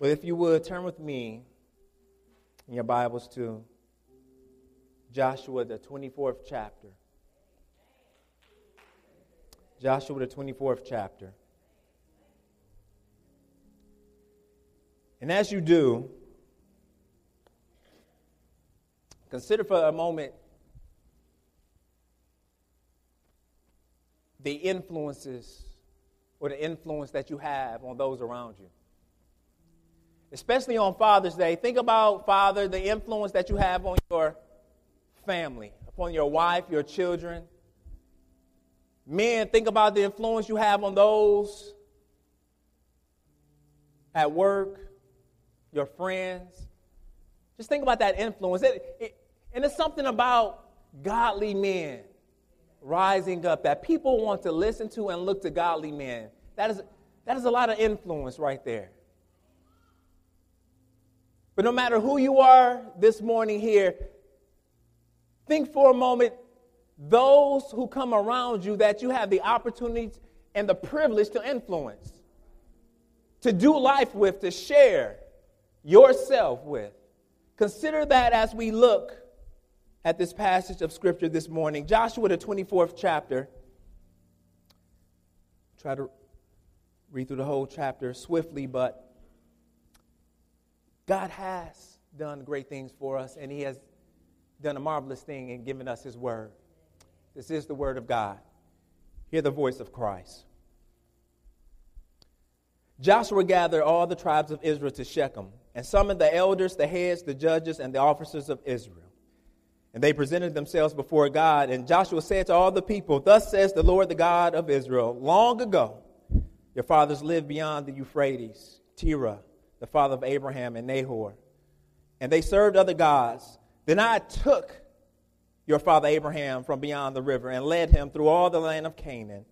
Well, if you would, turn with me in your Bibles to Joshua, the 24th chapter. Joshua, the 24th chapter. And as you do, consider for a moment the influences or the influence that you have on those around you. Especially on Father's Day, think about, Father, the influence that you have on your family, upon your wife, your children. Men, think about the influence you have on those at work, your friends. Just think about that influence. It, it, and it's something about godly men rising up that people want to listen to and look to godly men. That is, that is a lot of influence right there. But no matter who you are this morning here, think for a moment those who come around you that you have the opportunity and the privilege to influence, to do life with, to share yourself with. Consider that as we look at this passage of Scripture this morning. Joshua, the 24th chapter. Try to read through the whole chapter swiftly, but God has done great things for us, and He has done a marvelous thing in giving us His word. This is the word of God. Hear the voice of Christ. Joshua gathered all the tribes of Israel to Shechem and summoned the elders, the heads, the judges, and the officers of Israel. And they presented themselves before God. And Joshua said to all the people, Thus says the Lord, the God of Israel, long ago your fathers lived beyond the Euphrates, Terah, the father of Abraham and Nahor. And they served other gods. Then I took your father Abraham from beyond the river and led him through all the land of Canaan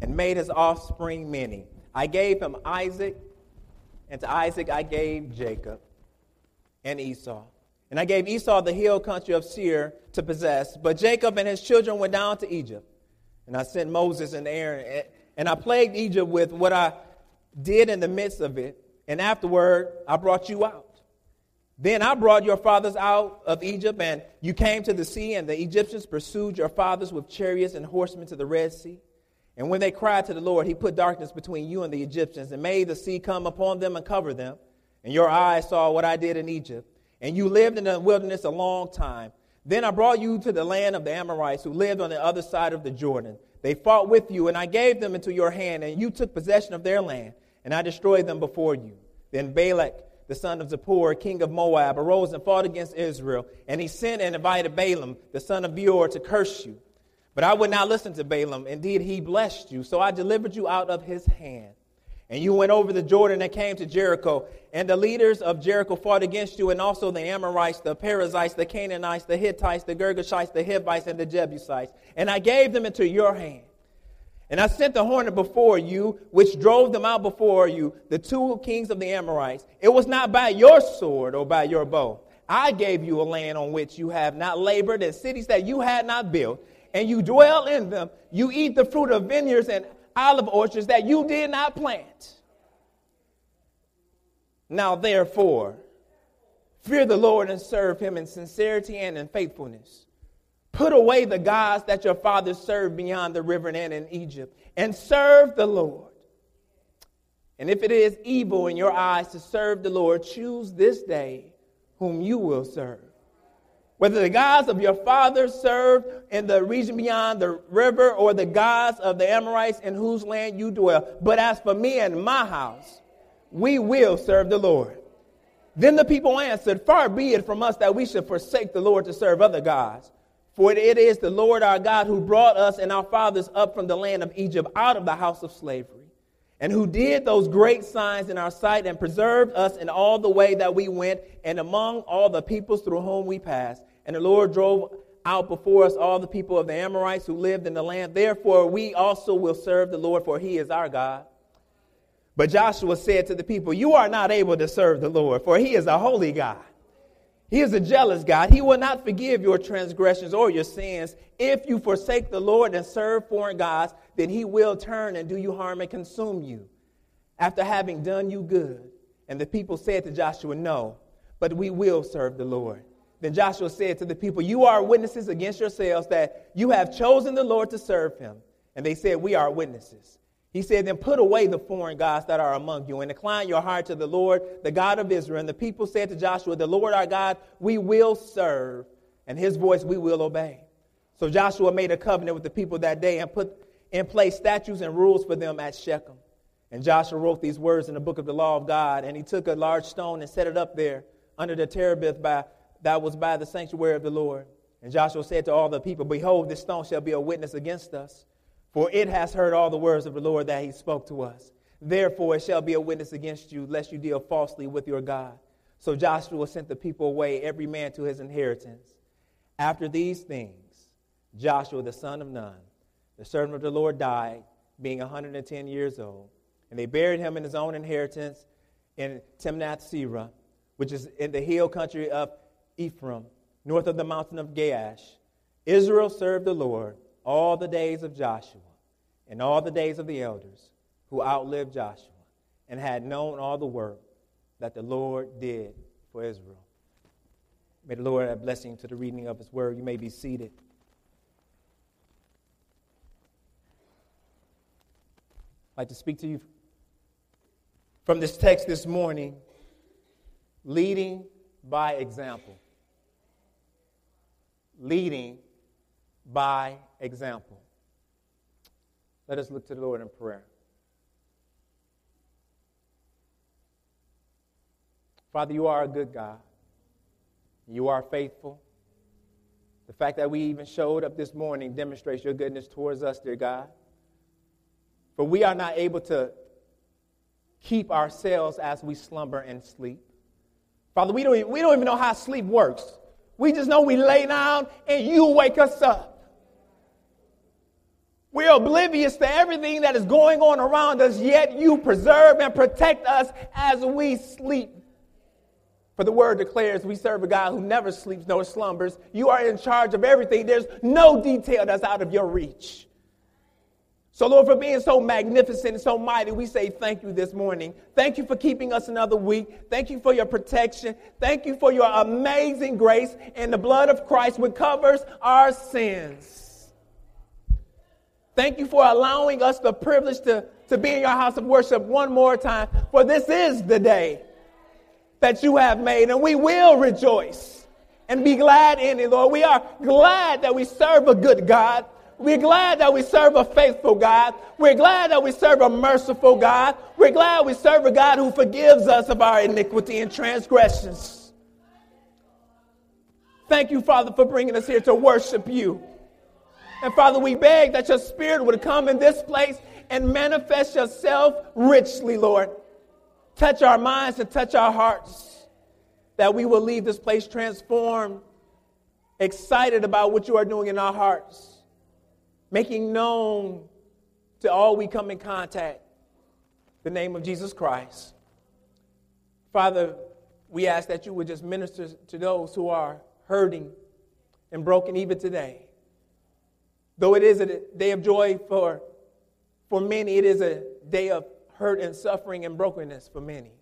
and made his offspring many. I gave him Isaac, and to Isaac I gave Jacob and Esau. And I gave Esau the hill country of Seir to possess, but Jacob and his children went down to Egypt. And I sent Moses and Aaron, and I plagued Egypt with what I did in the midst of it. And afterward, I brought you out. Then I brought your fathers out of Egypt, and you came to the sea, and the Egyptians pursued your fathers with chariots and horsemen to the Red Sea. And when they cried to the Lord, he put darkness between you and the Egyptians, and made the sea come upon them and cover them. And your eyes saw what I did in Egypt. And you lived in the wilderness a long time. Then I brought you to the land of the Amorites, who lived on the other side of the Jordan. They fought with you, and I gave them into your hand, and you took possession of their land, and I destroyed them before you. Then Balak the son of Zippor, king of Moab, arose and fought against Israel, and he sent and invited Balaam, the son of Beor, to curse you. But I would not listen to Balaam. Indeed, he blessed you, so I delivered you out of his hand. And you went over the Jordan and came to Jericho, and the leaders of Jericho fought against you, and also the Amorites, the Perizzites, the Canaanites, the Hittites, the Girgashites, the Hivites, and the Jebusites. And I gave them into your hand. And I sent the hornet before you, which drove them out before you, the two kings of the Amorites. It was not by your sword or by your bow. I gave you a land on which you have not labored, and cities that you had not built, and you dwell in them. You eat the fruit of vineyards and olive orchards that you did not plant. Now, therefore, fear the Lord and serve him in sincerity and in faithfulness. Put away the gods that your fathers served beyond the river and in Egypt, and serve the Lord. And if it is evil in your eyes to serve the Lord, choose this day whom you will serve. Whether the gods of your fathers served in the region beyond the river, or the gods of the Amorites in whose land you dwell. But as for me and my house, we will serve the Lord. Then the people answered, Far be it from us that we should forsake the Lord to serve other gods. For it is the Lord our God who brought us and our fathers up from the land of Egypt out of the house of slavery, and who did those great signs in our sight and preserved us in all the way that we went and among all the peoples through whom we passed. And the Lord drove out before us all the people of the Amorites who lived in the land. Therefore, we also will serve the Lord, for he is our God. But Joshua said to the people, You are not able to serve the Lord, for he is a holy God. He is a jealous God. He will not forgive your transgressions or your sins. If you forsake the Lord and serve foreign gods, then he will turn and do you harm and consume you after having done you good. And the people said to Joshua, No, but we will serve the Lord. Then Joshua said to the people, You are witnesses against yourselves that you have chosen the Lord to serve him. And they said, We are witnesses. He said, Then put away the foreign gods that are among you and incline your heart to the Lord, the God of Israel. And the people said to Joshua, The Lord our God we will serve, and his voice we will obey. So Joshua made a covenant with the people that day and put in place statutes and rules for them at Shechem. And Joshua wrote these words in the book of the law of God, and he took a large stone and set it up there under the terebinth by, that was by the sanctuary of the Lord. And Joshua said to all the people, Behold, this stone shall be a witness against us, for it has heard all the words of the Lord that he spoke to us. Therefore, it shall be a witness against you, lest you deal falsely with your God. So Joshua sent the people away, every man to his inheritance. After these things, Joshua the son of Nun, the servant of the Lord, died, being 110 years old. And they buried him in his own inheritance in Timnath Serah, which is in the hill country of Ephraim, north of the mountain of Gaash. Israel served the Lord all the days of Joshua and all the days of the elders who outlived Joshua and had known all the work that the Lord did for Israel. May the Lord add blessing to the reading of his word. You may be seated. I'd like to speak to you from this text this morning leading by example. Leading by example. Let us look to the Lord in prayer. Father, you are a good God. You are faithful. The fact that we even showed up this morning demonstrates your goodness towards us, dear God. For we are not able to keep ourselves as we slumber and sleep. Father, we don't, even, we don't even know how sleep works. We just know we lay down and you wake us up. We're oblivious to everything that is going on around us, yet you preserve and protect us as we sleep. For the word declares we serve a God who never sleeps nor slumbers. You are in charge of everything. There's no detail that's out of your reach. So, Lord, for being so magnificent and so mighty, we say thank you this morning. Thank you for keeping us another week. Thank you for your protection. Thank you for your amazing grace and the blood of Christ which covers our sins. Thank you for allowing us the privilege to, to be in your house of worship one more time. For this is the day that you have made, and we will rejoice and be glad in it, Lord. We are glad that we serve a good God we're glad that we serve a faithful God. We're glad that we serve a merciful God. We're glad we serve a God who forgives us of our iniquity and transgressions. Thank you, Father, for bringing us here to worship you. And Father, we beg that your Spirit would come in this place and manifest yourself richly, Lord. Touch our minds and touch our hearts, that we will leave this place transformed, excited about what you are doing in our hearts making known to all we come in contact the name of Jesus Christ. Father, we ask that you would just minister to those who are hurting and broken even today. Though it is a day of joy for, for many, it is a day of hurt and suffering and brokenness for many.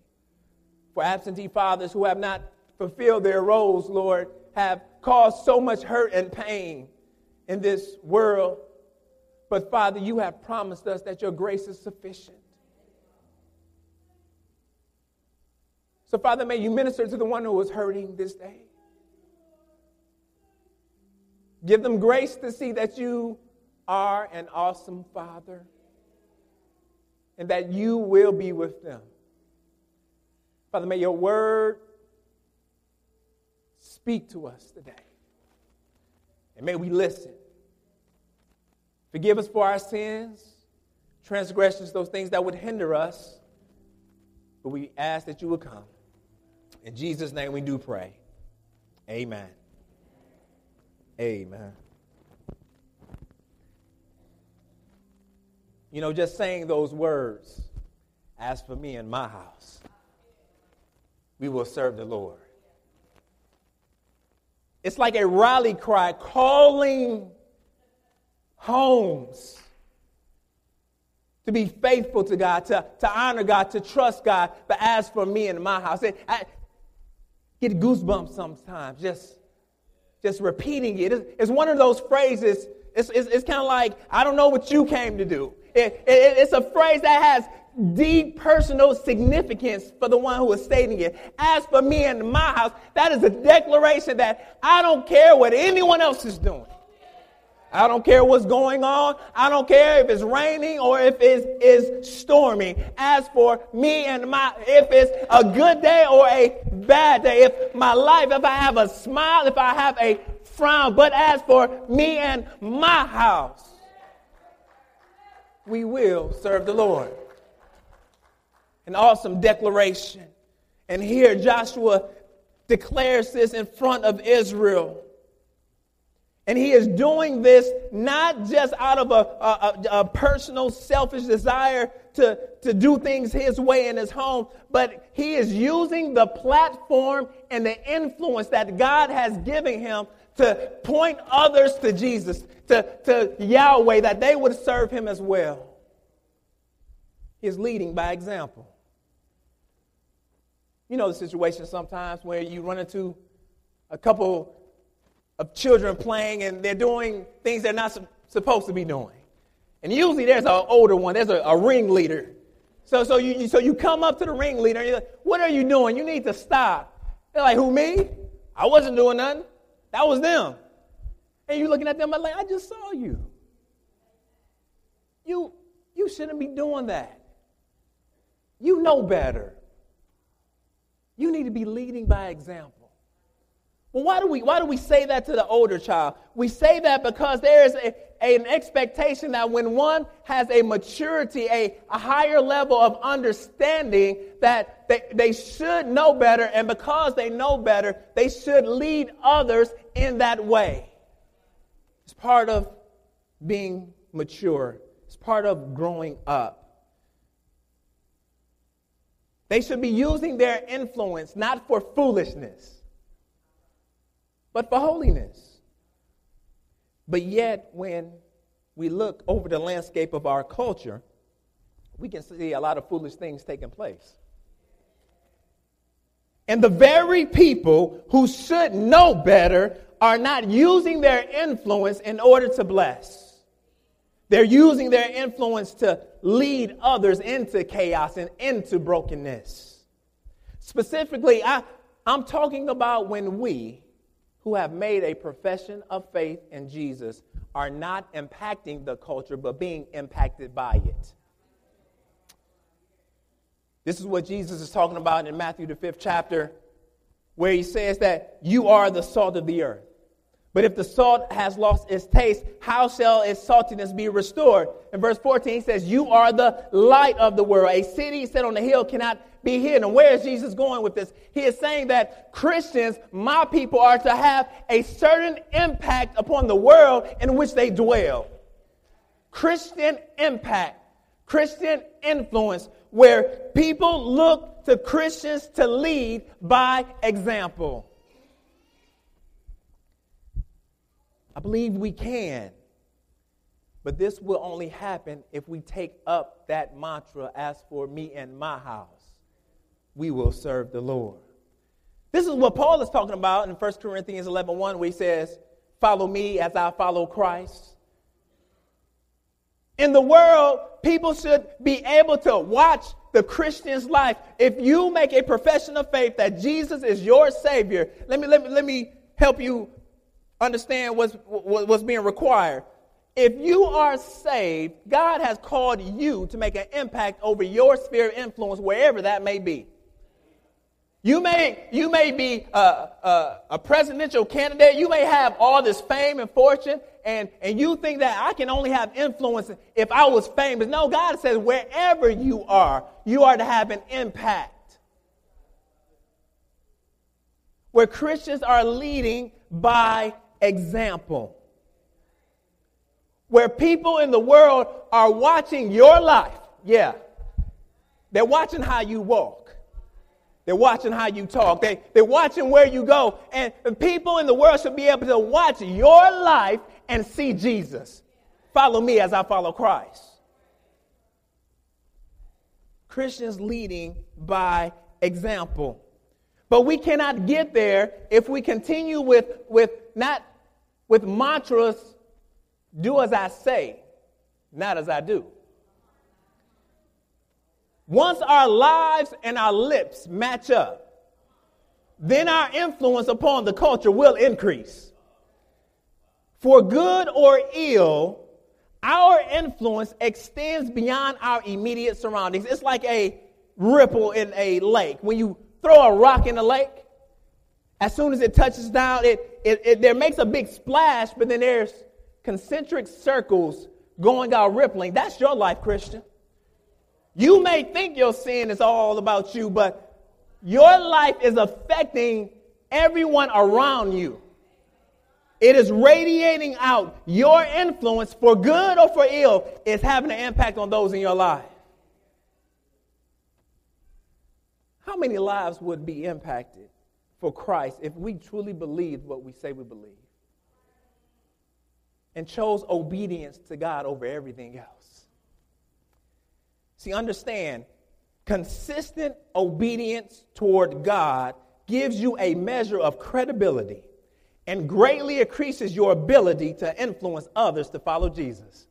For absentee fathers who have not fulfilled their roles, Lord, have caused so much hurt and pain in this world but Father, you have promised us that your grace is sufficient. So, Father, may you minister to the one who is hurting this day. Give them grace to see that you are an awesome Father and that you will be with them. Father, may your word speak to us today. And may we listen. Forgive us for our sins, transgressions, those things that would hinder us. But we ask that you would come. In Jesus' name we do pray. Amen. Amen. You know, just saying those words, as for me and my house, we will serve the Lord. It's like a rally cry calling homes to be faithful to God, to, to honor God, to trust God. But as for me and my house, I get goosebumps sometimes just, just repeating it. It's, it's one of those phrases, it's, it's, it's kind of like, I don't know what you came to do. It, it, it's a phrase that has deep personal significance for the one who is stating it. As for me and my house, that is a declaration that I don't care what anyone else is doing. I don't care what's going on. I don't care if it's raining or if it is storming. As for me and my, if it's a good day or a bad day, if my life, if I have a smile, if I have a frown, but as for me and my house, we will serve the Lord. An awesome declaration. And here Joshua declares this in front of Israel. And he is doing this not just out of a, a, a, personal, selfish desire to, to do things his way in his home, but he is using the platform and the influence that God has given him to point others to Jesus, to, to Yahweh, that they would serve him as well. He is leading by example. You know the situation sometimes where you run into a couple of children playing and they're doing things they're not su- supposed to be doing. And usually there's an older one, there's a, a ringleader. So, so, you, so you come up to the ringleader and you're like, What are you doing? You need to stop. They're like, Who, me? I wasn't doing nothing. That was them. And you're looking at them like, I just saw you. You, you shouldn't be doing that. You know better. You need to be leading by example. Well, why do we why do we say that to the older child? We say that because there is a, a, an expectation that when one has a maturity, a, a higher level of understanding, that they, they should know better, and because they know better, they should lead others in that way. It's part of being mature. It's part of growing up. They should be using their influence not for foolishness but for holiness. But yet, when we look over the landscape of our culture, we can see a lot of foolish things taking place. And the very people who should know better are not using their influence in order to bless. They're using their influence to lead others into chaos and into brokenness. Specifically, I, I'm talking about when we, who have made a profession of faith in Jesus are not impacting the culture, but being impacted by it. This is what Jesus is talking about in Matthew, the fifth chapter, where he says that you are the salt of the earth. But if the salt has lost its taste, how shall its saltiness be restored? In verse 14, he says, You are the light of the world. A city set on the hill cannot be hidden. And where is Jesus going with this? He is saying that Christians, my people, are to have a certain impact upon the world in which they dwell. Christian impact, Christian influence, where people look to Christians to lead by example. I believe we can. But this will only happen if we take up that mantra as for me and my house, we will serve the Lord. This is what Paul is talking about in 1 Corinthians 11 1, where he says, Follow me as I follow Christ. In the world, people should be able to watch the Christian's life. If you make a profession of faith that Jesus is your Savior, let me, let me, let me help you understand what's, what's being required. If you are saved, God has called you to make an impact over your sphere of influence, wherever that may be. You may, you may be a, a, a, presidential candidate. You may have all this fame and fortune, and, and you think that I can only have influence if I was famous. No, God says wherever you are, you are to have an impact. Where Christians are leading by example. Where people in the world are watching your life. Yeah. They're watching how you walk. They're watching how you talk. They, they're watching where you go. And, people in the world should be able to watch your life and see Jesus. Follow me as I follow Christ. Christians leading by example. But we cannot get there if we continue with, with not with mantras, do as I say, not as I do. Once our lives and our lips match up, then our influence upon the culture will increase. For good or ill, our influence extends beyond our immediate surroundings. It's like a ripple in a lake. When you throw a rock in the lake, as soon as it touches down, it, it, it there makes a big splash, but then there's concentric circles going out rippling. That's your life, Christian. You may think your sin is all about you, but your life is affecting everyone around you. It is radiating out. Your influence, for good or for ill, is having an impact on those in your life. How many lives would be impacted for Christ if we truly believed what we say we believe and chose obedience to God over everything else? See, understand, consistent obedience toward God gives you a measure of credibility and greatly increases your ability to influence others to follow Jesus.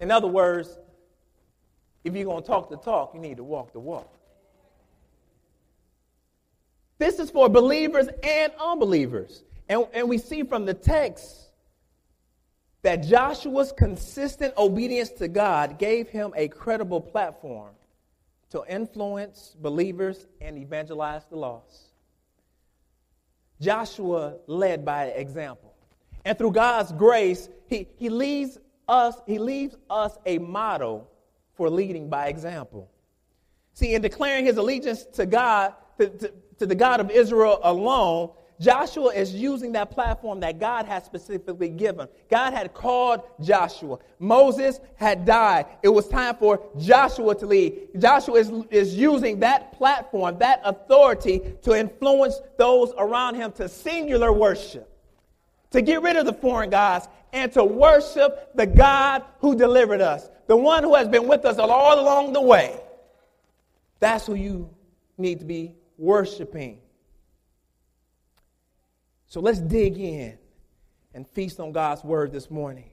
In other words, if you're going to talk the talk, you need to walk the walk. This is for believers and unbelievers. And, and we see from the text that Joshua's consistent obedience to God gave him a credible platform to influence believers and evangelize the lost. Joshua led by example. And through God's grace, he, he, leaves us, he leaves us a model for leading by example. See, in declaring his allegiance to God, to, to, to the God of Israel alone, Joshua is using that platform that God had specifically given. God had called Joshua. Moses had died. It was time for Joshua to lead. Joshua is, is using that platform, that authority to influence those around him to singular worship, to get rid of the foreign gods, and to worship the God who delivered us, the one who has been with us all along the way. That's who you need to be worshiping. So let's dig in and feast on God's word this morning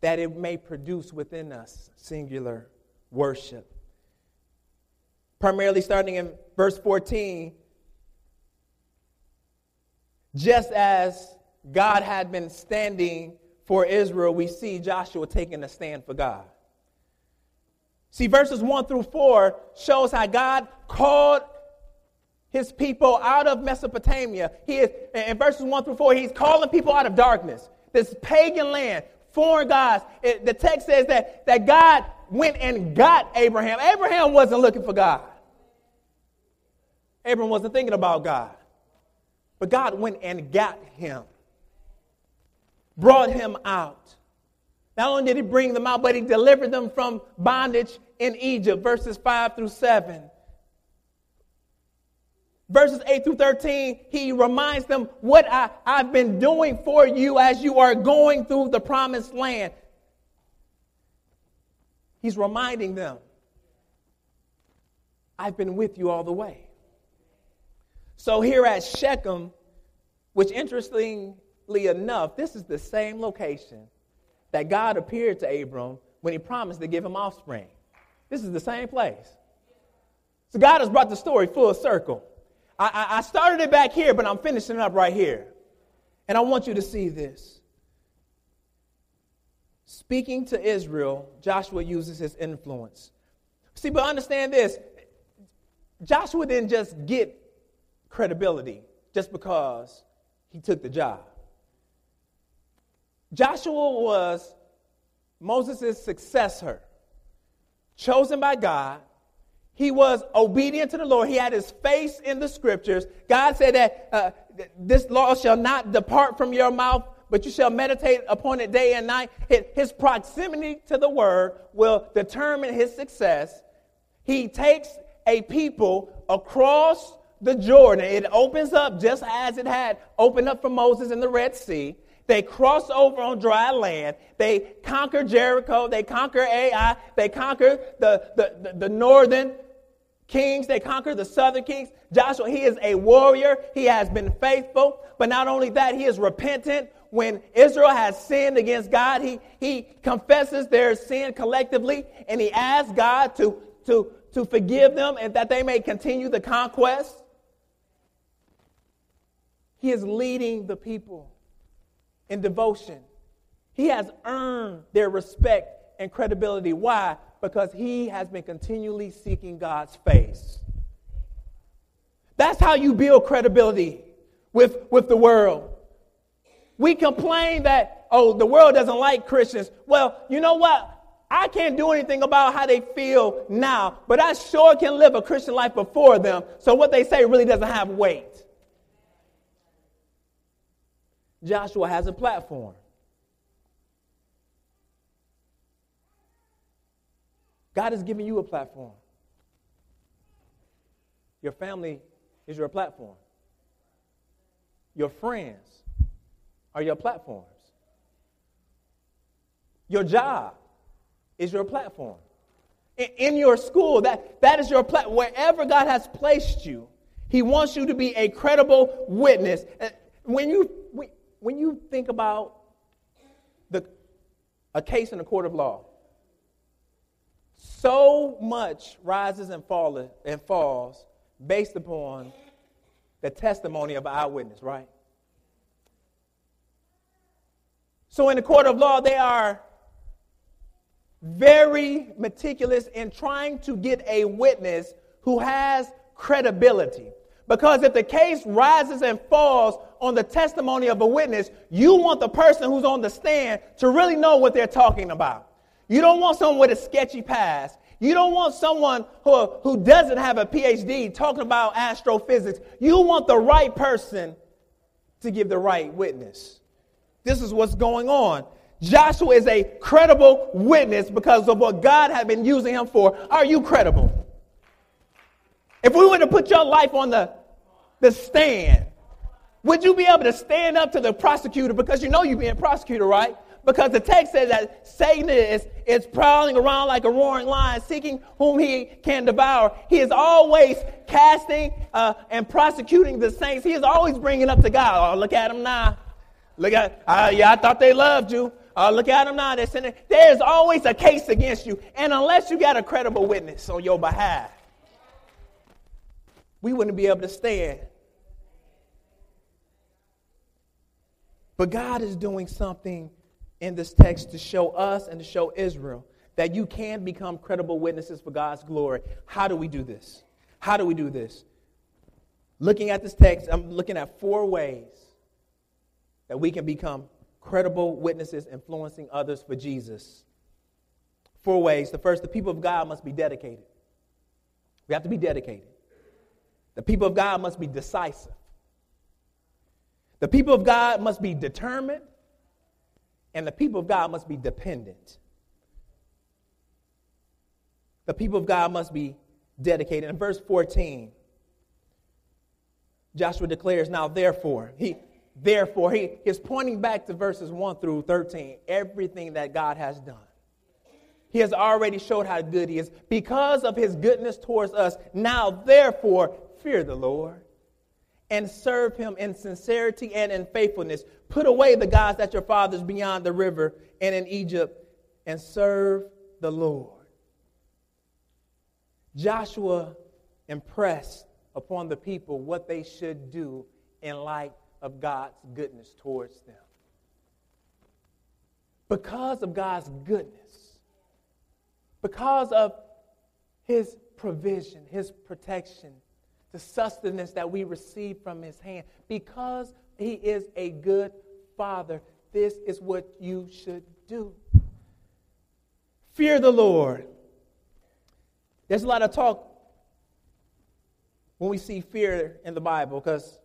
that it may produce within us singular worship. Primarily starting in verse 14, just as God had been standing for Israel, we see Joshua taking a stand for God. See, verses 1 through 4 shows how God called his people out of Mesopotamia. He is, in verses 1 through 4, he's calling people out of darkness, this pagan land, foreign gods. It, the text says that, that God went and got Abraham. Abraham wasn't looking for God. Abraham wasn't thinking about God. But God went and got him, brought him out. Not only did he bring them out, but he delivered them from bondage in Egypt, verses 5 through 7 verses 8 through 13, he reminds them what I, I've been doing for you as you are going through the promised land. He's reminding them, I've been with you all the way. So here at Shechem, which interestingly enough, this is the same location that God appeared to Abram when he promised to give him offspring. This is the same place. So God has brought the story full circle. I, I started it back here, but I'm finishing up right here. And I want you to see this. Speaking to Israel, Joshua uses his influence. See, but understand this Joshua didn't just get credibility just because he took the job. Joshua was Moses' successor, chosen by God he was obedient to the Lord. He had his face in the scriptures. God said that uh, this law shall not depart from your mouth, but you shall meditate upon it day and night. His proximity to the word will determine his success. He takes a people across the Jordan. It opens up just as it had opened up for Moses in the Red Sea. They cross over on dry land. They conquer Jericho. They conquer Ai. They conquer the, the, the, the northern kings. They conquer the southern kings. Joshua, he is a warrior. He has been faithful. But not only that, he is repentant. When Israel has sinned against God, he, he confesses their sin collectively and he asks God to, to, to forgive them and that they may continue the conquest. He is leading the people in devotion. He has earned their respect and credibility. Why? Because he has been continually seeking God's face. That's how you build credibility with, with the world. We complain that, oh, the world doesn't like Christians. Well, you know what? I can't do anything about how they feel now, but I sure can live a Christian life before them. So what they say really doesn't have weight. Joshua has a platform. God has given you a platform. Your family is your platform. Your friends are your platforms. Your job is your platform. In, in your school, that, that is your platform. Wherever God has placed you, He wants you to be a credible witness. When you, when you think about the, a case in a court of law, so much rises and, fall, and falls based upon the testimony of an eyewitness, right? So in the court of law, they are very meticulous in trying to get a witness who has credibility. Because if the case rises and falls on the testimony of a witness, you want the person who's on the stand to really know what they're talking about. You don't want someone with a sketchy past. You don't want someone who, who doesn't have a PhD talking about astrophysics. You want the right person to give the right witness. This is what's going on. Joshua is a credible witness because of what God had been using him for. Are you credible? If we were to put your life on the, the stand, would you be able to stand up to the prosecutor because you know you're being prosecuted, right? Because the text says that Satan is, is prowling around like a roaring lion, seeking whom he can devour. He is always casting uh, and prosecuting the saints. He is always bringing up to God. Oh, look at him now. Look at, uh, yeah, I thought they loved you. Uh, look at them now. They're sinning. There's always a case against you. And unless you got a credible witness on your behalf, we wouldn't be able to stand. But God is doing something in this text to show us and to show Israel that you can become credible witnesses for God's glory. How do we do this? How do we do this? Looking at this text, I'm looking at four ways that we can become credible witnesses influencing others for Jesus. Four ways. The first, the people of God must be dedicated. We have to be dedicated. The people of God must be decisive. The people of God must be determined. And the people of God must be dependent. The people of God must be dedicated. In verse 14, Joshua declares, Now therefore, he therefore, he is pointing back to verses 1 through 13, everything that God has done. He has already showed how good he is. Because of his goodness towards us, now therefore, fear the Lord and serve him in sincerity and in faithfulness. Put away the gods that your fathers beyond the river and in Egypt and serve the Lord. Joshua impressed upon the people what they should do in light of God's goodness towards them. Because of God's goodness, because of his provision, his protection, the sustenance that we receive from his hand. Because he is a good father, this is what you should do. Fear the Lord. There's a lot of talk when we see fear in the Bible because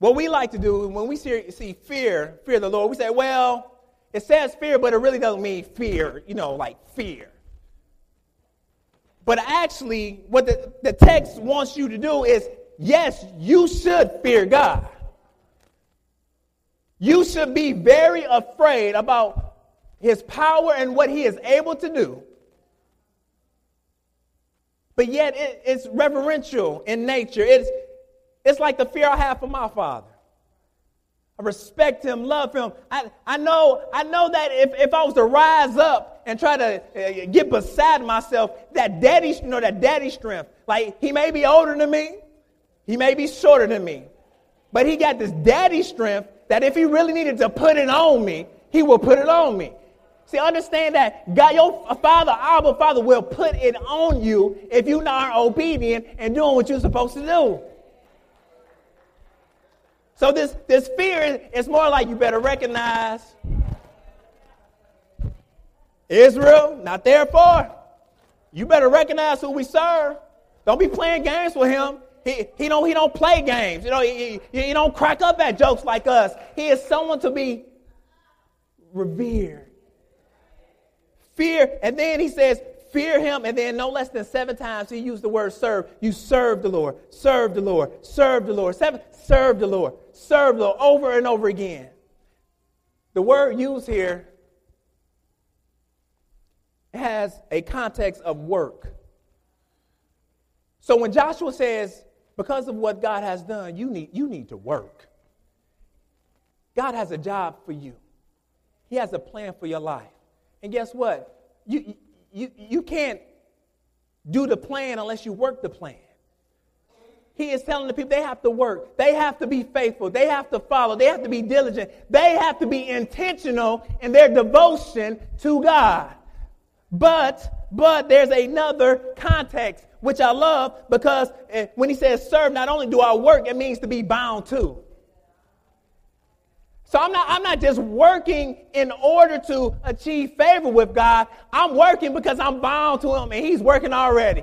what we like to do when we see, see fear, fear the Lord, we say, well, it says fear, but it really doesn't mean fear, you know, like fear. But actually, what the, the text wants you to do is yes, you should fear God. You should be very afraid about his power and what he is able to do. But yet it, it's reverential in nature. It's, it's like the fear I have for my father. I respect him, love him. I, I, know, I know that if, if I was to rise up and try to uh, get beside myself, that daddy, you know, that daddy strength, like he may be older than me, he may be shorter than me, but he got this daddy strength that if he really needed to put it on me, he will put it on me. See, understand that God, your father, our father, will put it on you if you are obedient and doing what you're supposed to do. So this, this fear is more like you better recognize Israel, not therefore. You better recognize who we serve. Don't be playing games with him. He, he, don't, he don't play games. You know, he, he, he don't crack up at jokes like us. He is someone to be revered. Fear, and then he says, fear him, and then no less than seven times he used the word serve. You serve the Lord, serve the Lord, serve the Lord. Seven, serve the Lord, serve the Lord, over and over again. The word used here has a context of work. So when Joshua says, because of what God has done, you need, you need to work. God has a job for you. He has a plan for your life. And guess what? You, you, you can't do the plan unless you work the plan. He is telling the people they have to work. They have to be faithful. They have to follow. They have to be diligent. They have to be intentional in their devotion to God. But, but there's another context, which I love because eh, when he says serve, not only do I work, it means to be bound to. So I'm not, I'm not just working in order to achieve favor with God. I'm working because I'm bound to Him and He's working already.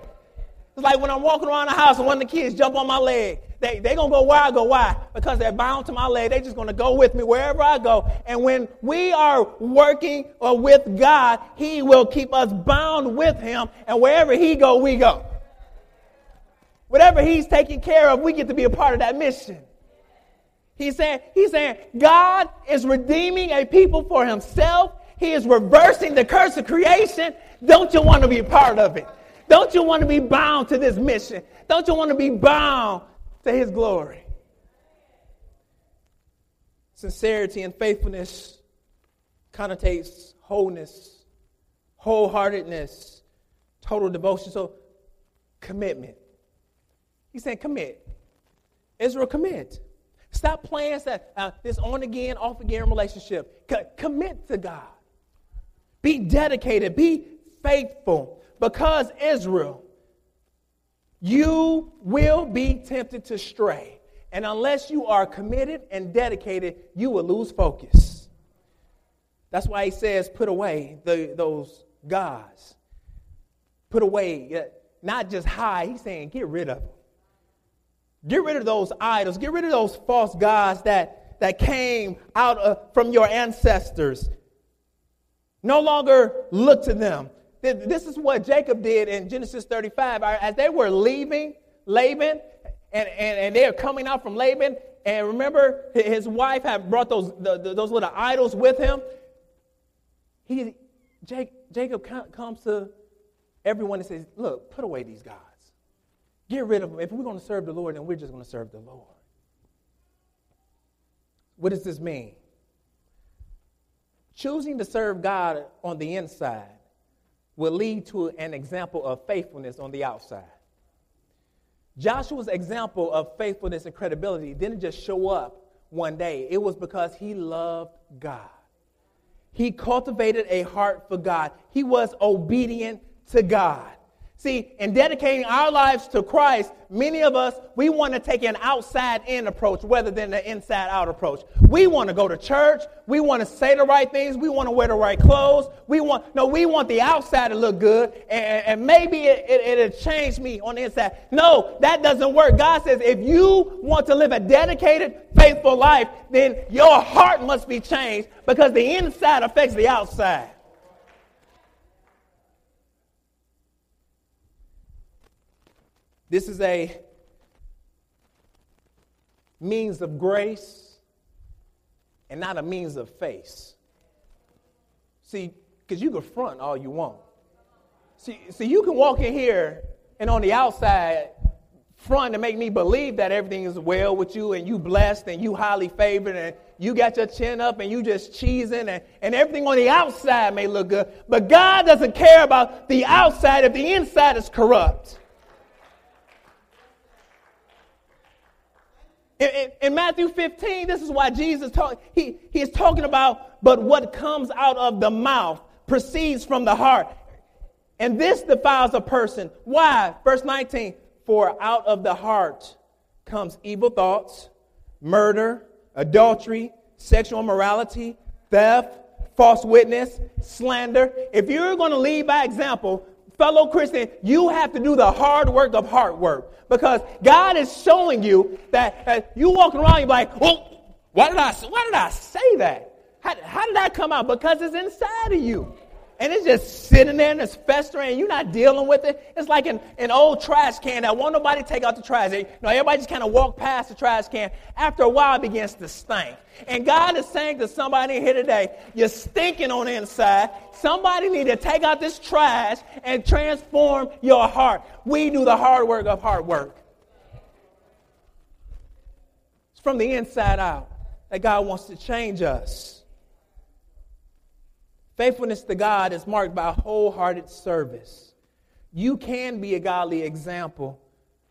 It's like when I'm walking around the house and one of the kids jump on my leg. They, they going to go where I go. Why? Because they're bound to my leg. They're just going to go with me wherever I go. And when we are working uh, with God, He will keep us bound with Him. And wherever He go, we go. Whatever He's taking care of, we get to be a part of that mission. He's saying, he's saying God is redeeming a people for himself. He is reversing the curse of creation. Don't you want to be a part of it? Don't you want to be bound to this mission? Don't you want to be bound to his glory? Sincerity and faithfulness connotates wholeness, wholeheartedness, total devotion. So, commitment. He's saying, commit. Israel, commit. Stop playing that, uh, this on again, off again relationship. C- commit to God. Be dedicated. Be faithful. Because Israel, you will be tempted to stray. And unless you are committed and dedicated, you will lose focus. That's why he says, put away the, those gods. Put away, not just high, he's saying, get rid of them. Get rid of those idols. Get rid of those false gods that, that came out of, from your ancestors. No longer look to them. This is what Jacob did in Genesis 35. As they were leaving Laban and, and, and they are coming out from Laban, and remember his wife had brought those, the, the, those little idols with him. He, Jake, Jacob comes to everyone and says, Look, put away these gods. Get rid of them. If we're going to serve the Lord, then we're just going to serve the Lord. What does this mean? Choosing to serve God on the inside will lead to an example of faithfulness on the outside. Joshua's example of faithfulness and credibility didn't just show up one day, it was because he loved God. He cultivated a heart for God, he was obedient to God. See, in dedicating our lives to Christ, many of us, we want to take an outside in approach rather than an inside out approach. We want to go to church. We want to say the right things. We want to wear the right clothes. We want, no, we want the outside to look good. And, and maybe it, it, it'll change me on the inside. No, that doesn't work. God says if you want to live a dedicated, faithful life, then your heart must be changed because the inside affects the outside. This is a means of grace and not a means of face. See, because you can front all you want. See, see, you can walk in here and on the outside front to make me believe that everything is well with you and you blessed and you highly favored and you got your chin up and you just cheesing and, and everything on the outside may look good. But God doesn't care about the outside if the inside is corrupt. In, in, in Matthew 15, this is why Jesus talk, he, he is talking about, but what comes out of the mouth proceeds from the heart. And this defiles a person. Why? Verse 19, for out of the heart comes evil thoughts, murder, adultery, sexual immorality, theft, false witness, slander. If you're going to lead by example, fellow Christian, you have to do the hard work of hard work because God is showing you that you walking around, you're like, well, why did I, why did I say that? How, how did that come out? Because it's inside of you and it's just sitting there and it's festering and you're not dealing with it. It's like an, an old trash can that won't nobody take out the trash. Know, everybody just kind of walk past the trash can. After a while, it begins to stink. And God is saying to somebody here today, you're stinking on the inside. Somebody need to take out this trash and transform your heart. We do the hard work of hard work. It's from the inside out that God wants to change us. Faithfulness to God is marked by wholehearted service. You can be a godly example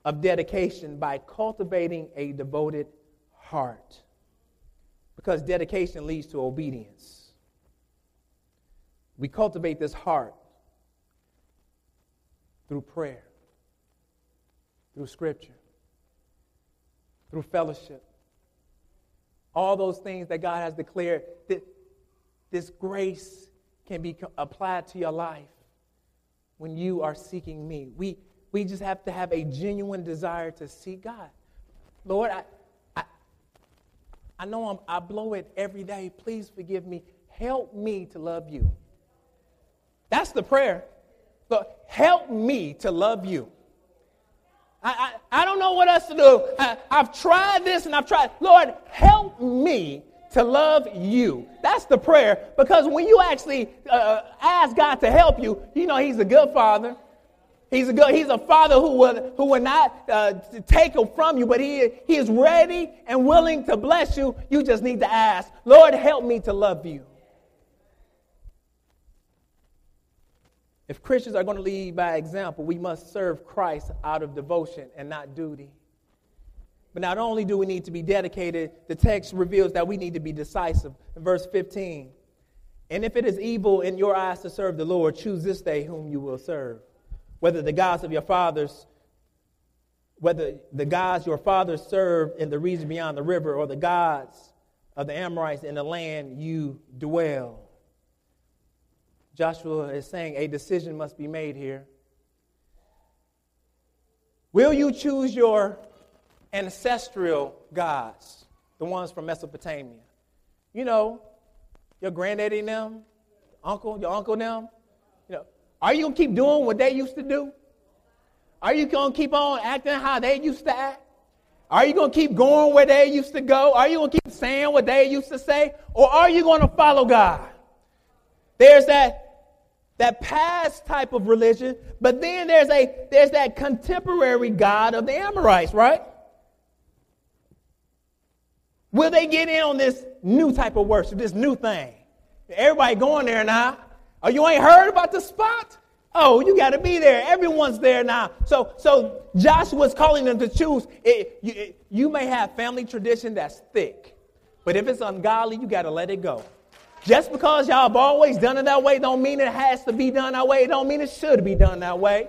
of dedication by cultivating a devoted heart. Because dedication leads to obedience. We cultivate this heart through prayer, through scripture, through fellowship. All those things that God has declared, that this grace can be applied to your life when you are seeking me. We, we just have to have a genuine desire to seek God. Lord, I, I, I know I'm, I blow it every day. Please forgive me. Help me to love you. That's the prayer. Lord, help me to love you. I, I, I don't know what else to do. I, I've tried this and I've tried. Lord, help me to love you. That's the prayer because when you actually uh, ask God to help you, you know He's a good Father. He's a good, He's a Father who will, who will not uh, take it from you, but he, he is ready and willing to bless you. You just need to ask, Lord, help me to love you. If Christians are going to lead by example, we must serve Christ out of devotion and not duty. But not only do we need to be dedicated, the text reveals that we need to be decisive. In verse 15, and if it is evil in your eyes to serve the Lord, choose this day whom you will serve. Whether the gods of your fathers, whether the gods your fathers served in the region beyond the river, or the gods of the Amorites in the land you dwell. Joshua is saying a decision must be made here. Will you choose your ancestral gods, the ones from Mesopotamia. You know, your granddaddy and them, uncle, your uncle and them. You know, are you gonna keep doing what they used to do? Are you gonna keep on acting how they used to act? Are you to keep going where they used to go? Are you to keep saying what they used to say? Or are you to follow God? There's that, that past type of religion, but then there's, a, there's that contemporary God of the Amorites, right? Will they get in on this new type of worship, this new thing? Everybody going there now. Oh, you ain't heard about the spot? Oh, you got to be there. Everyone's there now. So, so Joshua's calling them to choose. It, you, it, you may have family tradition that's thick, but if it's ungodly, you got to let it go. Just because y'all have always done it that way, don't mean it has to be done that way. It don't mean it should be done that way.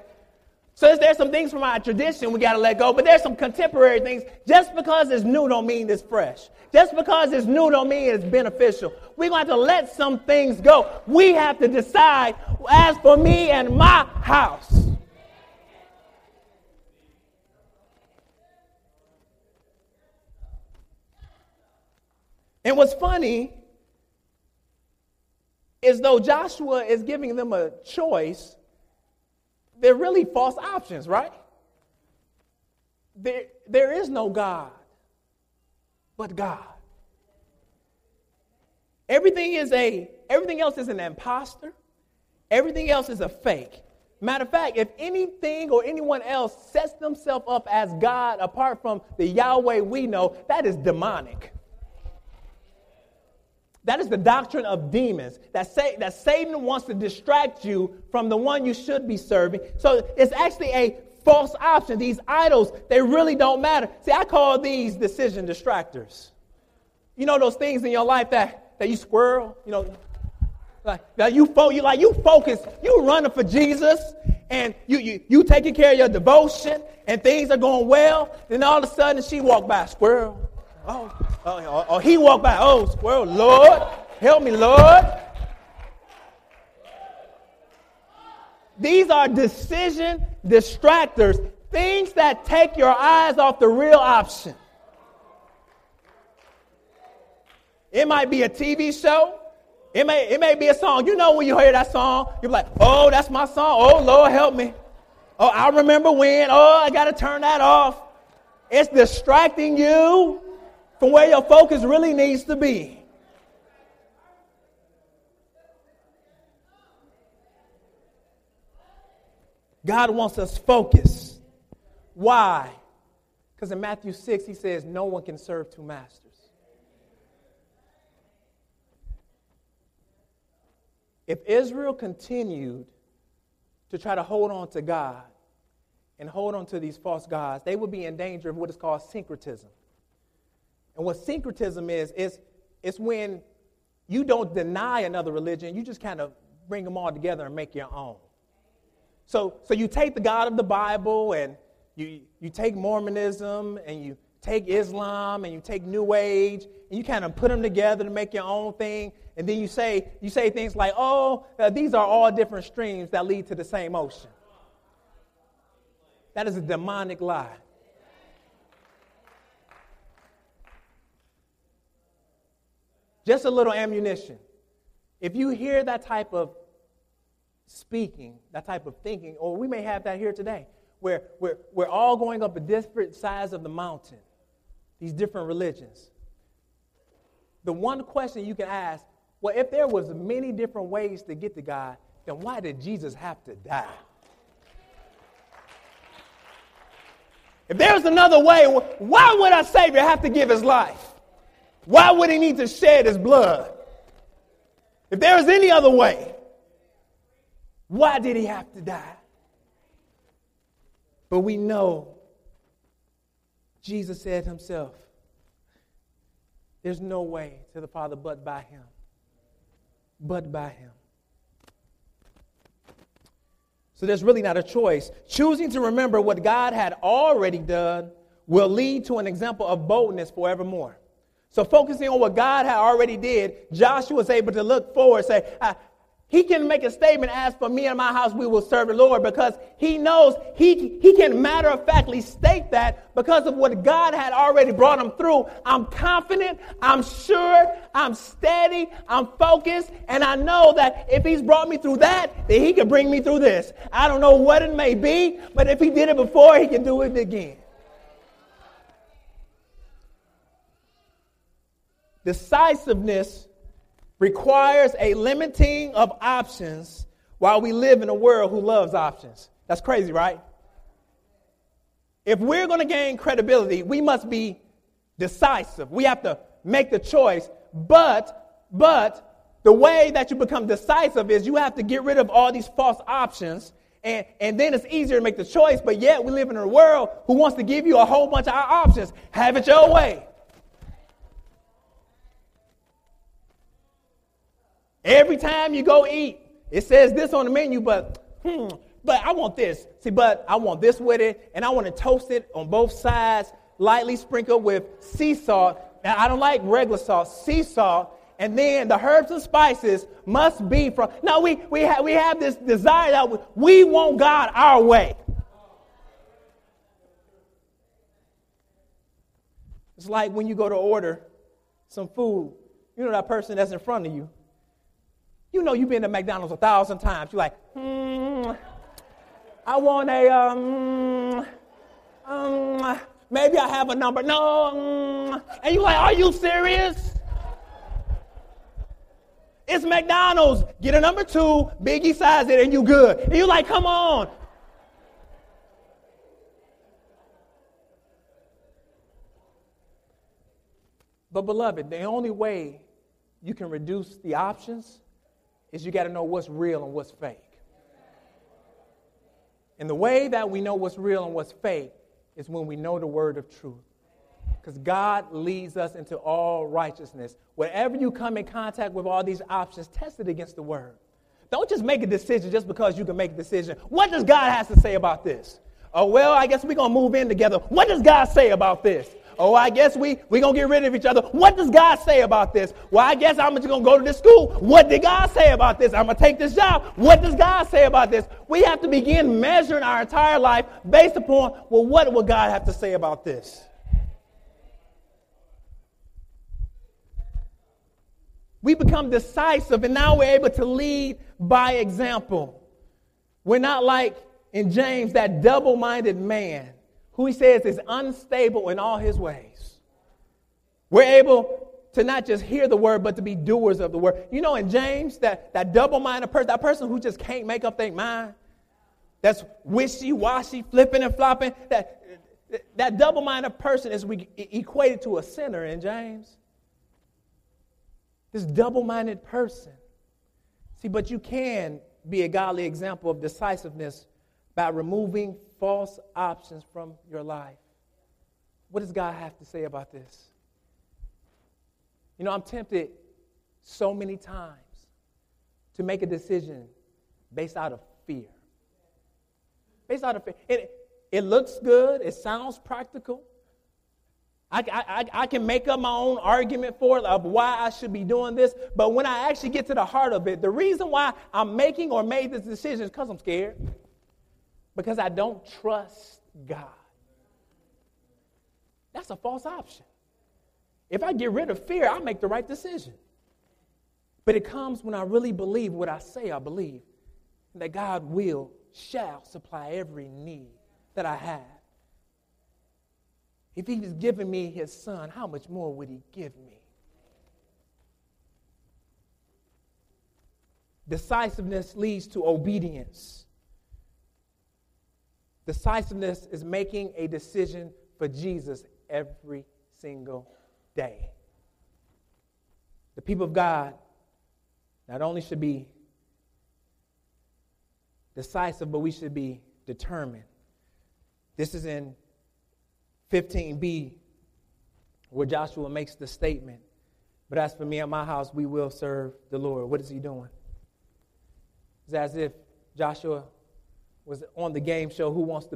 So there's some things from our tradition we got to let go, but there's some contemporary things. Just because it's new don't mean it's fresh. Just because it's new don't mean it's beneficial. We're going to have to let some things go. We have to decide, as for me and my house. And what's funny is though Joshua is giving them a choice, they're really false options, right? There, there is no God but God. Everything is a everything else is an imposter. Everything else is a fake. Matter of fact, if anything or anyone else sets themselves up as God apart from the Yahweh we know, that is demonic. That is the doctrine of demons. That, say, that Satan wants to distract you from the one you should be serving. So it's actually a false option. These idols, they really don't matter. See, I call these decision distractors. You know those things in your life that, that you squirrel, you know, like, like you, fo- you like you focus, you running for Jesus, and you, you you taking care of your devotion, and things are going well. Then all of a sudden, she walked by, squirrel. Oh, oh, oh, oh he walked by, oh, squirrel. Lord, help me, Lord. These are decision distractors, things that take your eyes off the real option. It might be a TV show. It may, it may be a song. You know when you hear that song, you're like, oh, that's my song. Oh, Lord, help me. Oh, I remember when. Oh, I got to turn that off. It's distracting you from where your focus really needs to be. God wants us focused. Why? Because in Matthew 6, he says, No one can serve two masters. If Israel continued to try to hold on to God and hold on to these false gods, they would be in danger of what is called syncretism. And what syncretism is, is it's when you don't deny another religion, you just kind of bring them all together and make your own. So, so you take the God of the Bible and you, you take Mormonism and you take Islam and you take New Age and you kind of put them together to make your own thing. And then you say, you say things like, oh, uh, these are all different streams that lead to the same ocean. That is a demonic lie. Just a little ammunition. If you hear that type of speaking, that type of thinking, or we may have that here today, where we're, we're all going up a different sides of the mountain, these different religions. The one question you can ask well, if there was many different ways to get to God, then why did Jesus have to die? If there's another way, why would our Savior have to give his life? Why would he need to shed his blood? If there was any other way, why did he have to die? But we know Jesus said himself, there's no way to the Father but by him but by Him. So there's really not a choice. Choosing to remember what God had already done will lead to an example of boldness forevermore. So focusing on what God had already did, Joshua was able to look forward say, he can make a statement as for me and my house, we will serve the Lord because he knows he, he can matter of factly state that because of what God had already brought him through. I'm confident, I'm sure, I'm steady, I'm focused, and I know that if he's brought me through that, then he can bring me through this. I don't know what it may be, but if he did it before, he can do it again. Decisiveness requires a limiting of options while we live in a world who loves options. That's crazy, right? If we're going to gain credibility, we must be decisive. We have to make the choice. But, but, the way that you become decisive is you have to get rid of all these false options and, and then it's easier to make the choice, but yet we live in a world who wants to give you a whole bunch of options. Have it your way. Every time you go eat, it says this on the menu, but hmm, but I want this. See, but I want this with it, and I want to toast it on both sides, lightly sprinkled with sea salt. Now, I don't like regular salt, sea salt. And then the herbs and spices must be from. Now, we, we, we have this desire that we want God our way. It's like when you go to order some food, you know that person that's in front of you you know you've been to McDonald's a thousand times. You're like, hmm, I want a, um, um, maybe I have a number. No, um, and you're like, are you serious? It's McDonald's. Get a number two, biggie size it, and you good. And you're like, come on. But beloved, the only way you can reduce the options is you got to know what's real and what's fake. And the way that we know what's real and what's fake is when we know the word of truth. Because God leads us into all righteousness. Wherever you come in contact with all these options, test it against the word. Don't just make a decision just because you can make a decision. What does God have to say about this? Oh, well, I guess we're going to move in together. What does God say about this? Oh, I guess we we gonna get rid of each other. What does God say about this? Well, I guess I'm just gonna go to this school. What did God say about this? I'm gonna take this job. What does God say about this? We have to begin measuring our entire life based upon well, what will God have to say about this? We become decisive, and now we're able to lead by example. We're not like in James, that double minded man who he says is unstable in all his ways. We're able to not just hear the word, but to be doers of the word. You know, in James, that, that double minded person, that person who just can't make up their mind, that's wishy washy, flipping and flopping, that, that double minded person is re- equated to a sinner in James. This double minded person. See, but you can be a godly example of decisiveness by removing false options from your life. What does God have to say about this? You know, I'm tempted so many times to make a decision based out of fear. Based out of fear. It, it looks good, it sounds practical. I, I, I can make up my own argument for it of why I should be doing this, but when I actually get to the heart of it, the reason why I'm making or made this decision is because I'm scared because I don't trust God. That's a false option. If I get rid of fear, I make the right decision. But it comes when I really believe what I say I believe, that God will, shall supply every need that I have. If He's given me His Son, how much more would He give me? Decisiveness leads to obedience. Decisiveness is making a decision for Jesus every single day. The people of God not only should be decisive, but we should be determined. This is in 15b, where Joshua makes the statement, But as for me and my house, we will serve the Lord. What is he doing? It's as if Joshua was on the game show Who Wants to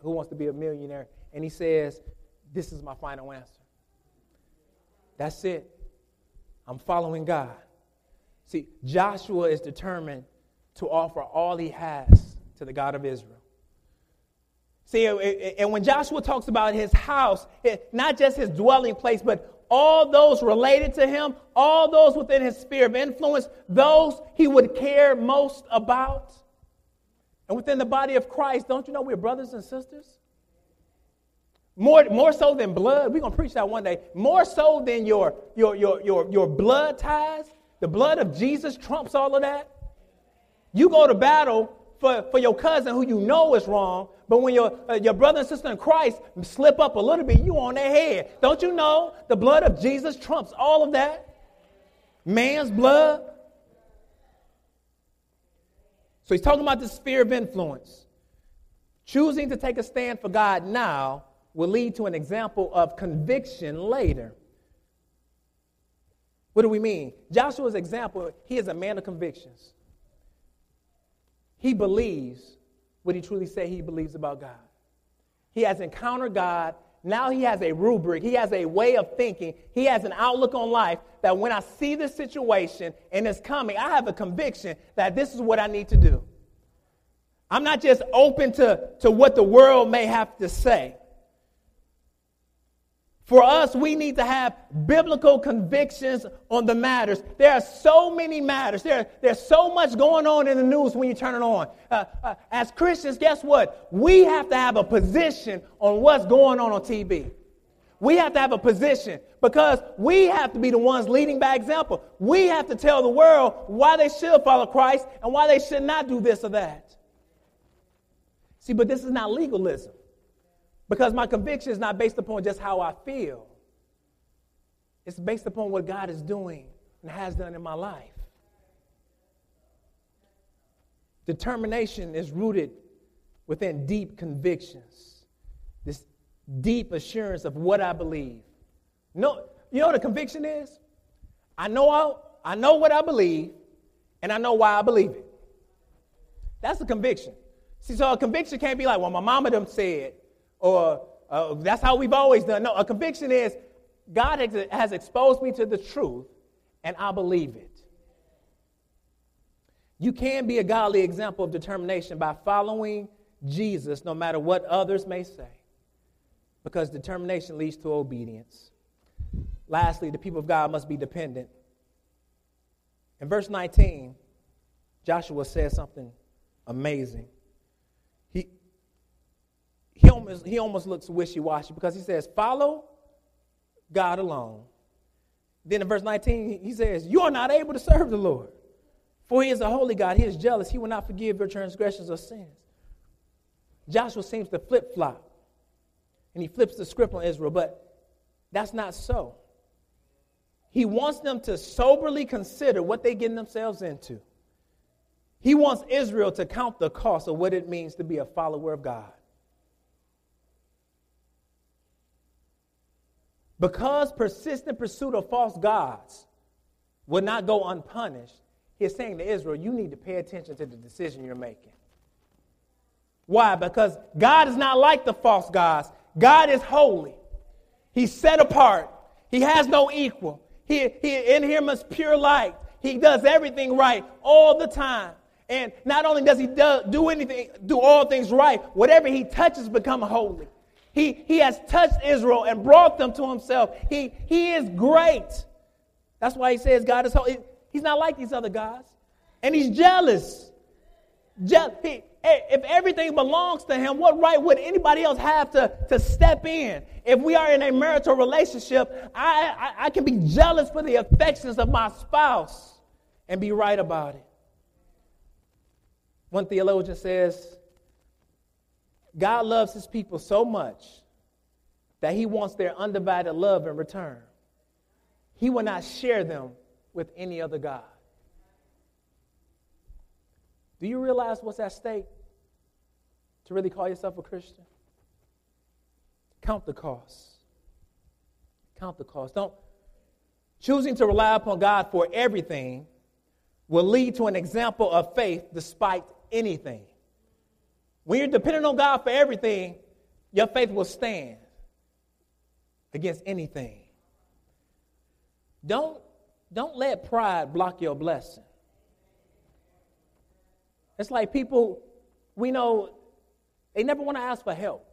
Who Wants to Be a Millionaire, and he says, "This is my final answer. That's it. I'm following God." See, Joshua is determined to offer all he has to the God of Israel. See, and when Joshua talks about his house, not just his dwelling place, but all those related to him, all those within his sphere of influence, those he would care most about. And within the body of Christ, don't you know we're brothers and sisters? More, more so than blood. We're going to preach that one day. More so than your, your, your, your, your blood ties. The blood of Jesus trumps all of that. You go to battle for, for your cousin who you know is wrong, but when your, uh, your brother and sister in Christ slip up a little bit, you on their head. Don't you know the blood of Jesus trumps all of that? Man's blood, so he's talking about the sphere of influence. Choosing to take a stand for God now will lead to an example of conviction later. What do we mean? Joshua's example, he is a man of convictions. He believes what he truly said he believes about God. He has encountered God now he has a rubric, he has a way of thinking, he has an outlook on life that when I see this situation and it's coming, I have a conviction that this is what I need to do. I'm not just open to, to what the world may have to say. For us, we need to have biblical convictions on the matters. There are so many matters. There, there's so much going on in the news when you turn it on. Uh, uh, as Christians, guess what? We have to have a position on what's going on on TV. We have to have a position because we have to be the ones leading by example. We have to tell the world why they should follow Christ and why they should not do this or that. See, but this is not legalism because my conviction is not based upon just how I feel, it's based upon what God is doing and has done in my life. Determination is rooted within deep convictions, this deep assurance of what I believe. No, you know what a conviction is? I know I, I know what I believe, and I know why I believe it. That's a conviction. See, so a conviction can't be like, well, my mama them said, or uh, that's how we've always done. No, a conviction is God has exposed me to the truth, and I believe it. You can be a godly example of determination by following Jesus no matter what others may say, because determination leads to obedience. Lastly, the people of God must be dependent. In verse 19, Joshua says something amazing. Almost, he almost looks wishy washy because he says, Follow God alone. Then in verse 19, he says, You are not able to serve the Lord. For he is a holy God. He is jealous. He will not forgive your transgressions or sins. Joshua seems to flip flop. And he flips the script on Israel, but that's not so. He wants them to soberly consider what they're getting themselves into. He wants Israel to count the cost of what it means to be a follower of God. Because persistent pursuit of false gods will not go unpunished, he's saying to Israel, you need to pay attention to the decision you're making. Why? Because God is not like the false gods. God is holy. He's set apart. He has no equal. He, he in him is pure light. He does everything right all the time. And not only does he do, do anything, do all things right, whatever he touches become holy. He, he has touched Israel and brought them to himself. He, he is great. That's why he says God is holy. He's not like these other gods. And he's jealous. Je- he, if everything belongs to him, what right would anybody else have to, to step in? If we are in a marital relationship, I, I, I can be jealous for the affections of my spouse and be right about it. One theologian says, God loves his people so much that he wants their undivided love in return. He will not share them with any other God. Do you realize what's at stake to really call yourself a Christian? Count the cost. Count the cost. Don't choosing to rely upon God for everything will lead to an example of faith despite anything. When you're dependent on God for everything, your faith will stand against anything. Don't, don't let pride block your blessing. It's like people, we know, they never want to ask for help.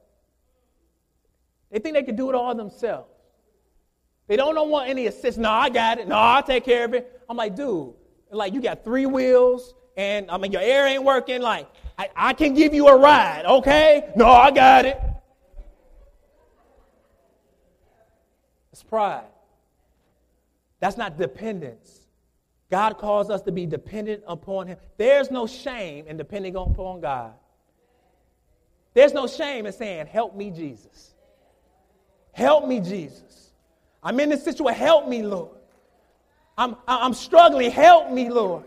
They think they can do it all themselves. They don't, don't want any assistance. No, I got it. No, I'll take care of it. I'm like, dude, like you got three wheels and I mean your air ain't working. Like, I, I can give you a ride, okay? No, I got it. It's pride. That's not dependence. God calls us to be dependent upon Him. There's no shame in depending upon God. There's no shame in saying, Help me, Jesus. Help me, Jesus. I'm in this situation. Help me, Lord. I'm, I'm struggling. Help me, Lord.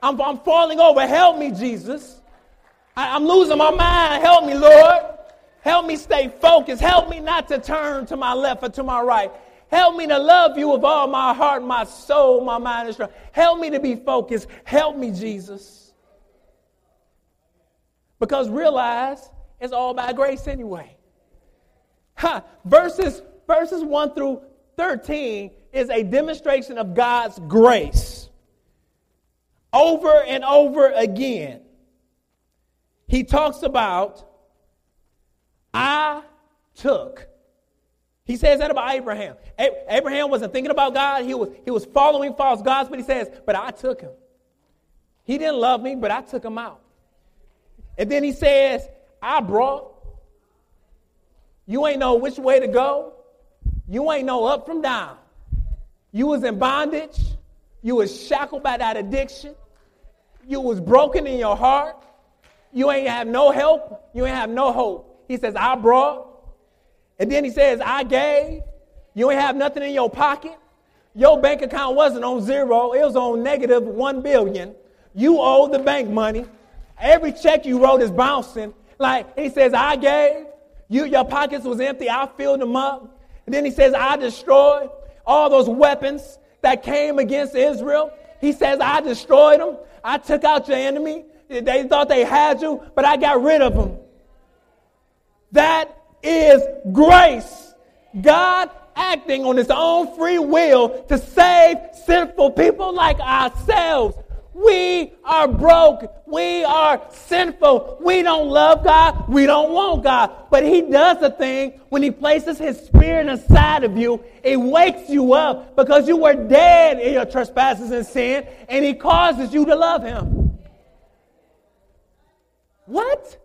I'm, I'm falling over. Help me, Jesus. I, I'm losing my mind. Help me, Lord. Help me stay focused. Help me not to turn to my left or to my right. Help me to love you with all my heart, my soul, my mind, and strength. Help me to be focused. Help me, Jesus. Because realize it's all by grace anyway. Ha, verses, verses 1 through 13 is a demonstration of God's grace. Over and over again, he talks about, I took. He says that about Abraham. Abraham wasn't thinking about God, he was, he was following false gods, but he says, But I took him. He didn't love me, but I took him out. And then he says, I brought. You ain't know which way to go, You ain't know up from down. You was in bondage. You was shackled by that addiction. You was broken in your heart. You ain't have no help. You ain't have no hope. He says, I brought. And then he says, I gave. You ain't have nothing in your pocket. Your bank account wasn't on zero. It was on negative one billion. You owe the bank money. Every check you wrote is bouncing. Like he says, I gave. You, your pockets was empty. I filled them up. And then he says, I destroyed all those weapons that came against Israel. He says, I destroyed them. I took out your enemy. They thought they had you, but I got rid of them. That is grace. God acting on his own free will to save sinful people like ourselves. We are broke. We are sinful. We don't love God. We don't want God. But He does a thing when He places His Spirit inside of you. It wakes you up because you were dead in your trespasses and sin, and He causes you to love Him. What?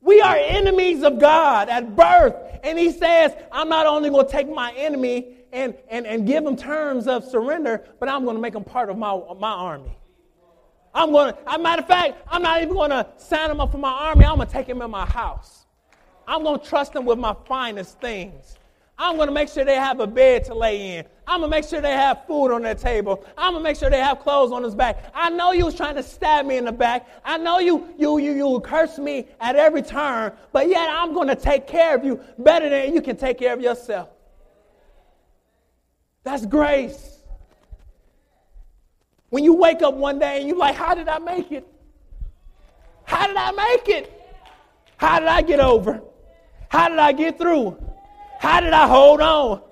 We are enemies of God at birth. And He says, I'm not only going to take my enemy and, and, and give him terms of surrender, but I'm going to make him part of my, my army. I'm going to, as a matter of fact, I'm not even going to sign him up for my army. I'm going to take him in my house. I'm going to trust him with my finest things. I'm going to make sure they have a bed to lay in. I'm going to make sure they have food on their table. I'm going to make sure they have clothes on his back. I know you was trying to stab me in the back. I know you, you, you, you curse me at every turn, but yet I'm going to take care of you better than you can take care of yourself. That's grace. When you wake up one day and you're like, How did I make it? How did I make it? How did I get over? How did I get through? How did I hold on?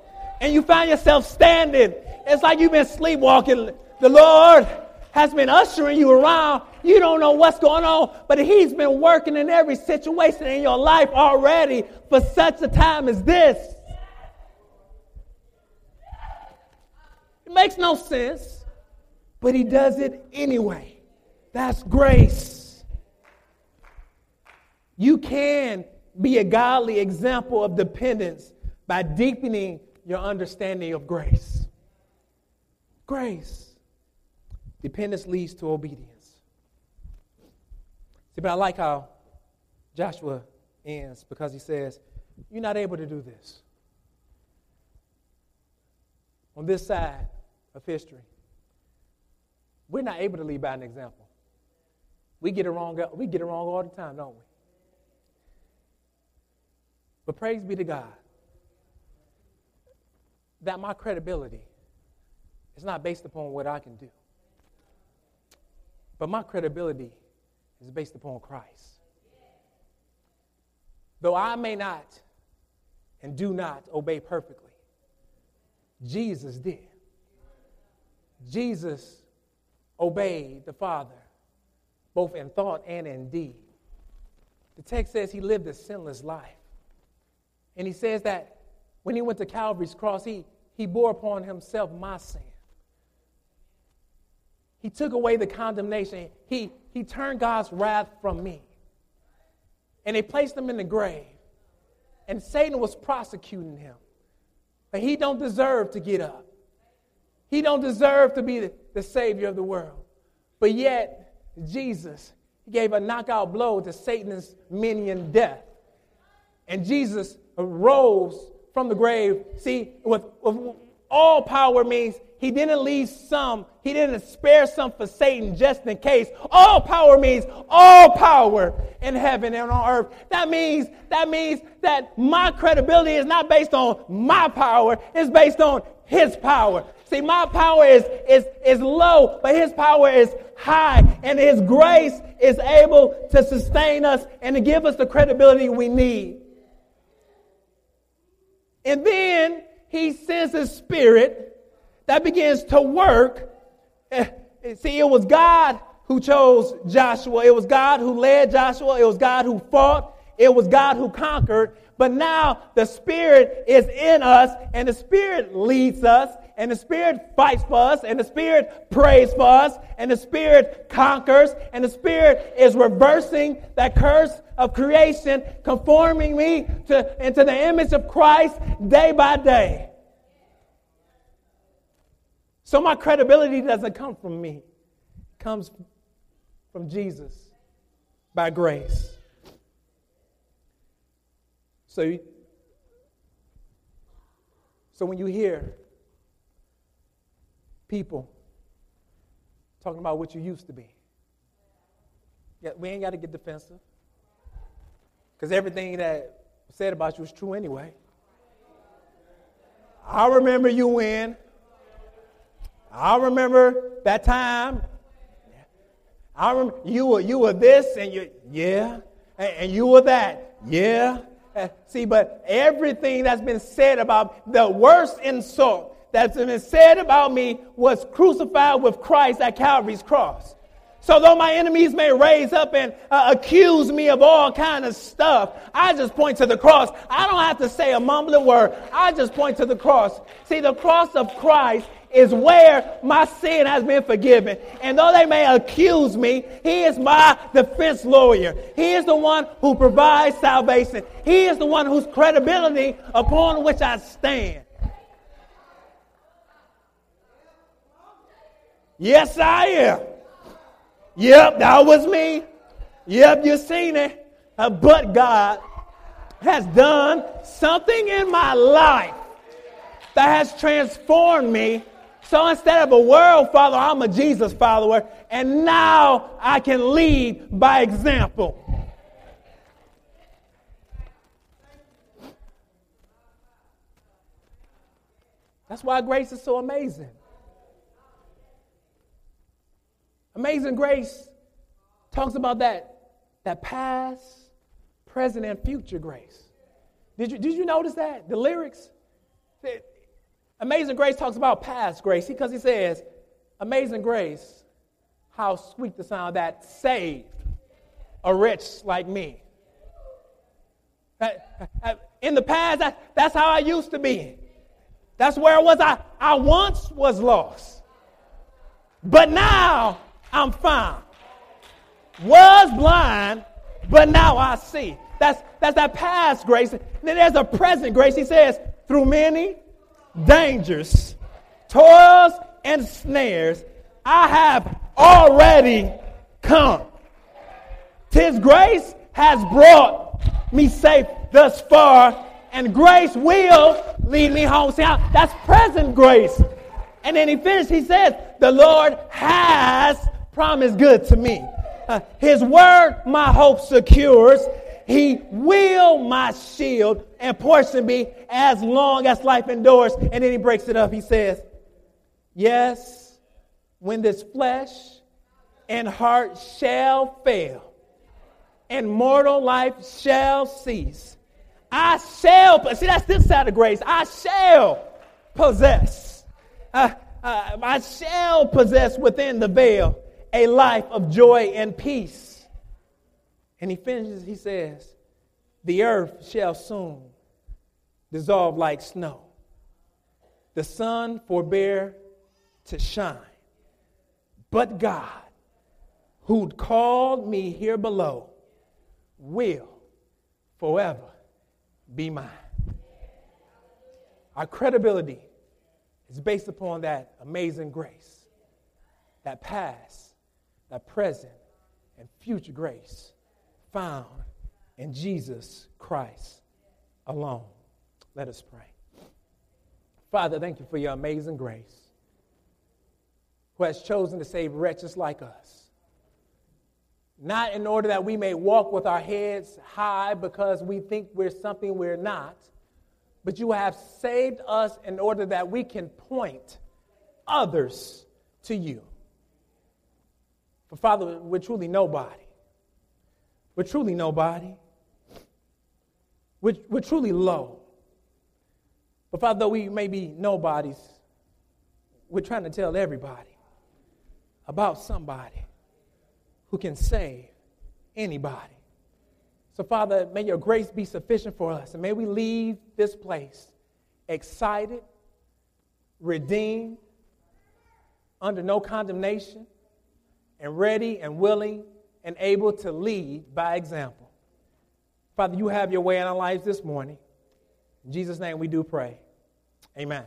And you find yourself standing. It's like you've been sleepwalking. The Lord has been ushering you around. You don't know what's going on, but He's been working in every situation in your life already for such a time as this. It makes no sense, but he does it anyway. That's grace. You can be a godly example of dependence by deepening your understanding of grace. Grace. Dependence leads to obedience. See, but I like how Joshua ends because he says, You're not able to do this. On this side, of history. We're not able to lead by an example. We get it wrong, we get it wrong all the time, don't we? But praise be to God that my credibility is not based upon what I can do. But my credibility is based upon Christ. Though I may not and do not obey perfectly, Jesus did. Jesus obeyed the Father, both in thought and in deed. The text says he lived a sinless life. And he says that when he went to Calvary's cross, he, he bore upon himself my sin. He took away the condemnation. He, he turned God's wrath from me. And they placed him in the grave. And Satan was prosecuting him. But he don't deserve to get up. He don't deserve to be the, the Savior of the world. But yet, Jesus gave a knockout blow to Satan's minion death. And Jesus arose from the grave. See, with, with all power means he didn't leave some, he didn't spare some for Satan just in case. All power means all power in heaven and on earth. That means that means that my credibility is not based on my power, it's based on his power. See, my power is, is, is low, but his power is high, and his grace is able to sustain us and to give us the credibility we need. And then he sends his spirit that begins to work. Eh, see, it was God who chose Joshua. It was God who led Joshua. It was God who fought. It was God who conquered. But now the Spirit is in us, and the Spirit leads us, and the Spirit fights for us, and the Spirit prays for us, and the Spirit conquers, and the Spirit is reversing that curse of creation, conforming me to, into the image of Christ day by day. So my credibility doesn't come from me, it comes from Jesus by grace. So, so when you hear people talking about what you used to be, yeah, we ain't got to get defensive. Because everything that said about you is true anyway. I remember you when. I remember that time. I remember you were you were this and you yeah, and, and you were that yeah. Uh, see, but everything that's been said about the worst insult that's been said about me was crucified with Christ at Calvary's cross. So though my enemies may raise up and uh, accuse me of all kind of stuff, I just point to the cross. I don't have to say a mumbling word. I just point to the cross. See, the cross of Christ is where my sin has been forgiven. And though they may accuse me, He is my defense lawyer. He is the one who provides salvation. He is the one whose credibility upon which I stand. Yes, I am. Yep, that was me. Yep, you seen it. Uh, but God has done something in my life that has transformed me so instead of a world follower, I'm a Jesus follower, and now I can lead by example. That's why grace is so amazing. Amazing grace talks about that, that past, present, and future grace. Did you, did you notice that? The lyrics? Amazing Grace talks about past grace because he says, Amazing Grace, how sweet the sound that saved a wretch like me. In the past, that's how I used to be. That's where I was. I, I once was lost. But now I'm found. Was blind, but now I see. That's, that's that past grace. then there's a present grace. He says, through many dangers, toils, and snares, I have already come. Tis grace has brought me safe thus far, and grace will lead me home. See, how, that's present grace. And then he finished, he says, The Lord has promised good to me. Uh, his word my hope secures. He will my shield and portion be as long as life endures. And then he breaks it up. He says, Yes, when this flesh and heart shall fail, and mortal life shall cease, I shall, see, that's this side of grace. I shall possess, uh, uh, I shall possess within the veil a life of joy and peace and he finishes, he says, The earth shall soon dissolve like snow. The sun forbear to shine. But God, who called me here below, will forever be mine. Our credibility is based upon that amazing grace, that past, that present, and future grace found in Jesus Christ alone. Let us pray. Father, thank you for your amazing grace, who has chosen to save wretches like us. Not in order that we may walk with our heads high because we think we're something we're not, but you have saved us in order that we can point others to you. For Father, we're truly nobody. We're truly nobody. We're, we're truly low. But Father, though we may be nobodies, we're trying to tell everybody about somebody who can save anybody. So, Father, may your grace be sufficient for us, and may we leave this place excited, redeemed, under no condemnation, and ready and willing and able to lead by example. Father, you have your way in our lives this morning. In Jesus' name we do pray. Amen.